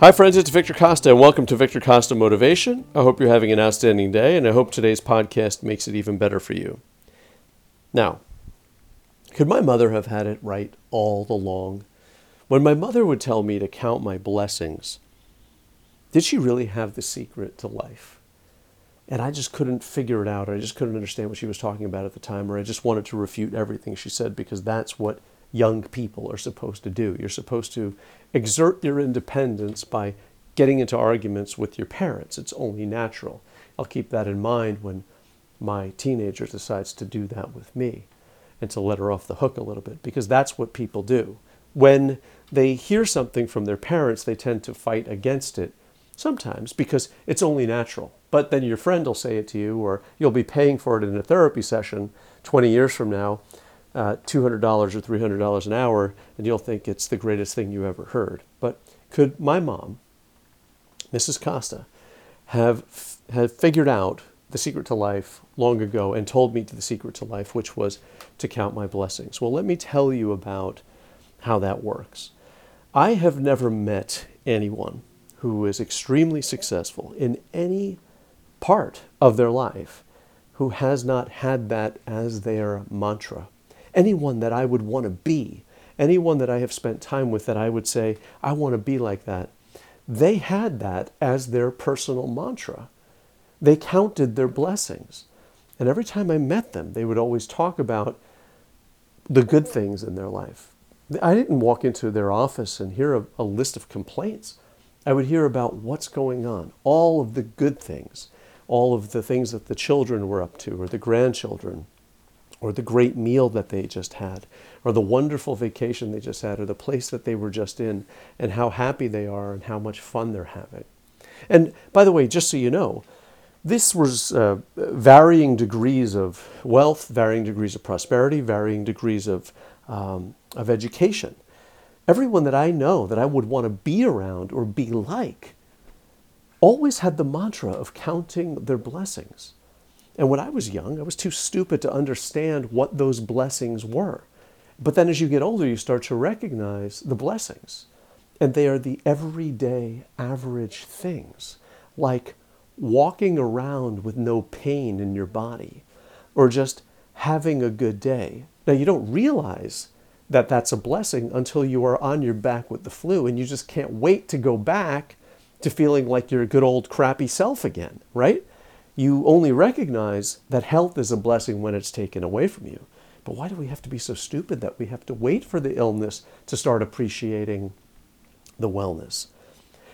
Hi, friends, it's Victor Costa, and welcome to Victor Costa Motivation. I hope you're having an outstanding day, and I hope today's podcast makes it even better for you. Now, could my mother have had it right all along? When my mother would tell me to count my blessings, did she really have the secret to life? And I just couldn't figure it out. or I just couldn't understand what she was talking about at the time, or I just wanted to refute everything she said because that's what young people are supposed to do. You're supposed to exert your independence by getting into arguments with your parents. It's only natural. I'll keep that in mind when my teenager decides to do that with me and to let her off the hook a little bit because that's what people do. When they hear something from their parents, they tend to fight against it sometimes because it's only natural. But then your friend will say it to you, or you'll be paying for it in a therapy session 20 years from now, uh, $200 or $300 an hour, and you'll think it's the greatest thing you ever heard. But could my mom, Mrs. Costa, have, have figured out the secret to life long ago and told me the secret to life, which was to count my blessings? Well, let me tell you about how that works. I have never met anyone who is extremely successful in any part of their life who has not had that as their mantra anyone that I would want to be, anyone that I have spent time with that I would say, I want to be like that, they had that as their personal mantra. They counted their blessings. And every time I met them, they would always talk about the good things in their life. I didn't walk into their office and hear a, a list of complaints. I would hear about what's going on, all of the good things, all of the things that the children were up to or the grandchildren, or the great meal that they just had, or the wonderful vacation they just had, or the place that they were just in, and how happy they are and how much fun they're having. And by the way, just so you know, this was uh, varying degrees of wealth, varying degrees of prosperity, varying degrees of, um, of education. Everyone that I know that I would want to be around or be like always had the mantra of counting their blessings. And when I was young, I was too stupid to understand what those blessings were. But then as you get older, you start to recognize the blessings. And they are the everyday, average things, like walking around with no pain in your body, or just having a good day. Now, you don't realize that that's a blessing until you are on your back with the flu and you just can't wait to go back to feeling like your good old crappy self again, right? You only recognize that health is a blessing when it's taken away from you. But why do we have to be so stupid that we have to wait for the illness to start appreciating the wellness?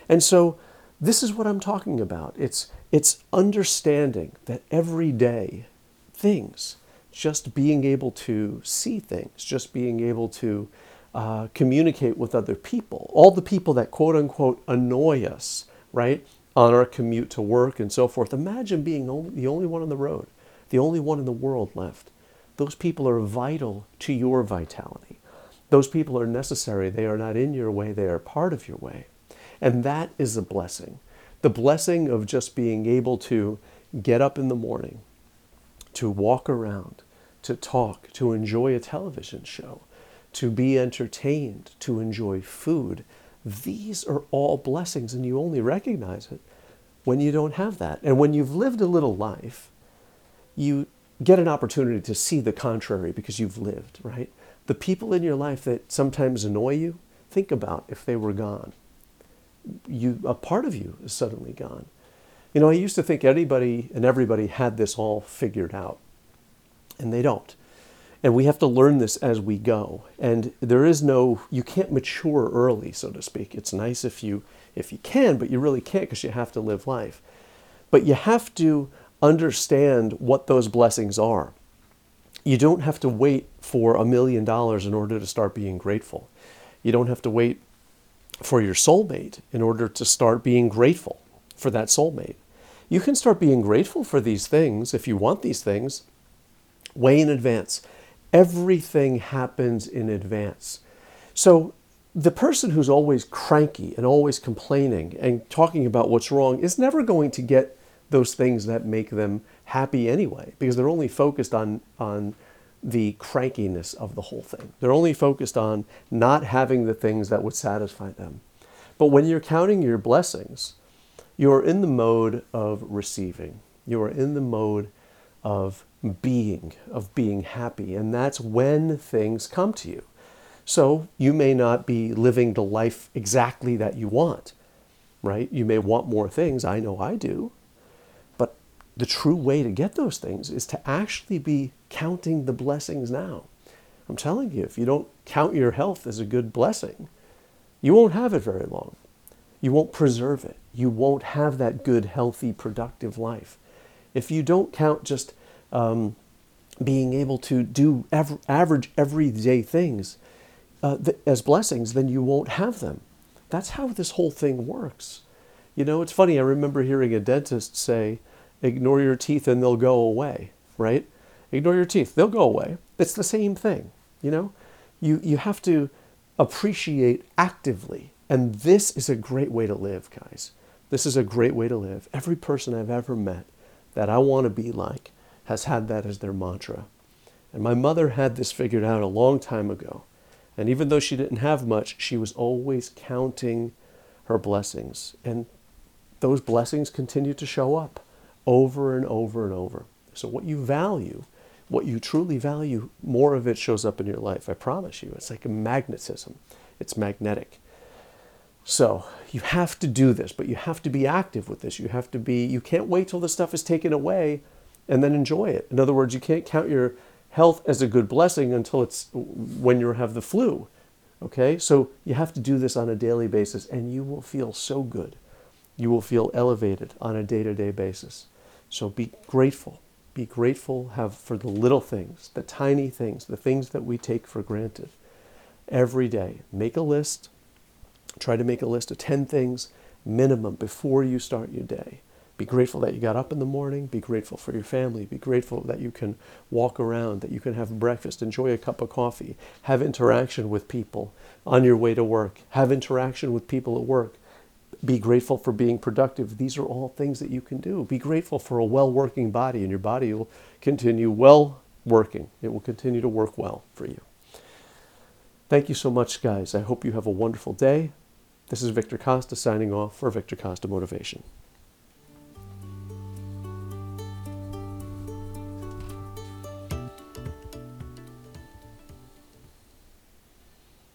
And so this is what I'm talking about. It's it's understanding that everyday things, just being able to see things, just being able to uh, communicate with other people, all the people that quote unquote annoy us, right? On our commute to work and so forth. Imagine being only, the only one on the road, the only one in the world left. Those people are vital to your vitality. Those people are necessary. They are not in your way, they are part of your way. And that is a blessing. The blessing of just being able to get up in the morning, to walk around, to talk, to enjoy a television show, to be entertained, to enjoy food, these are all blessings, and you only recognize it when you don't have that. And when you've lived a little life, you get an opportunity to see the contrary because you've lived, right? The people in your life that sometimes annoy you, think about if they were gone. You, a part of you is suddenly gone. You know, I used to think anybody and everybody had this all figured out, and they don't. And we have to learn this as we go. And there is no, you can't mature early, so to speak. It's nice if you, if you can, but you really can't because you have to live life. But you have to understand what those blessings are. You don't have to wait for a million dollars in order to start being grateful. You don't have to wait for your soulmate in order to start being grateful for that soulmate. You can start being grateful for these things if you want these things way in advance everything happens in advance. So the person who's always cranky and always complaining and talking about what's wrong is never going to get those things that make them happy anyway, because they're only focused on, on the crankiness of the whole thing. They're only focused on not having the things that would satisfy them. But when you're counting your blessings, you're in the mode of receiving. You are in the mode of being, of being happy. And that's when things come to you. So you may not be living the life exactly that you want, right? You may want more things. I know I do. But the true way to get those things is to actually be counting the blessings now. I'm telling you, if you don't count your health as a good blessing, you won't have it very long. You won't preserve it. You won't have that good, healthy, productive life. If you don't count just um, being able to do aver- average everyday things uh, th- as blessings, then you won't have them. That's how this whole thing works. You know, it's funny. I remember hearing a dentist say, ignore your teeth and they'll go away, right? Ignore your teeth, they'll go away. It's the same thing, you know? You, you have to appreciate actively. And this is a great way to live, guys. This is a great way to live. Every person I've ever met that I want to be like has had that as their mantra. And my mother had this figured out a long time ago. And even though she didn't have much, she was always counting her blessings. And those blessings continue to show up over and over and over. So, what you value, what you truly value, more of it shows up in your life. I promise you. It's like a magnetism, it's magnetic. So, you have to do this, but you have to be active with this. You have to be, you can't wait till the stuff is taken away and then enjoy it. In other words, you can't count your health as a good blessing until it's when you have the flu. Okay? So you have to do this on a daily basis and you will feel so good. You will feel elevated on a day-to-day basis. So be grateful. Be grateful have for the little things, the tiny things, the things that we take for granted every day. Make a list. Try to make a list of 10 things minimum before you start your day. Be grateful that you got up in the morning. Be grateful for your family. Be grateful that you can walk around, that you can have breakfast, enjoy a cup of coffee, have interaction with people on your way to work, have interaction with people at work. Be grateful for being productive. These are all things that you can do. Be grateful for a well working body, and your body will continue well working. It will continue to work well for you. Thank you so much, guys. I hope you have a wonderful day. This is Victor Costa signing off for Victor Costa Motivation.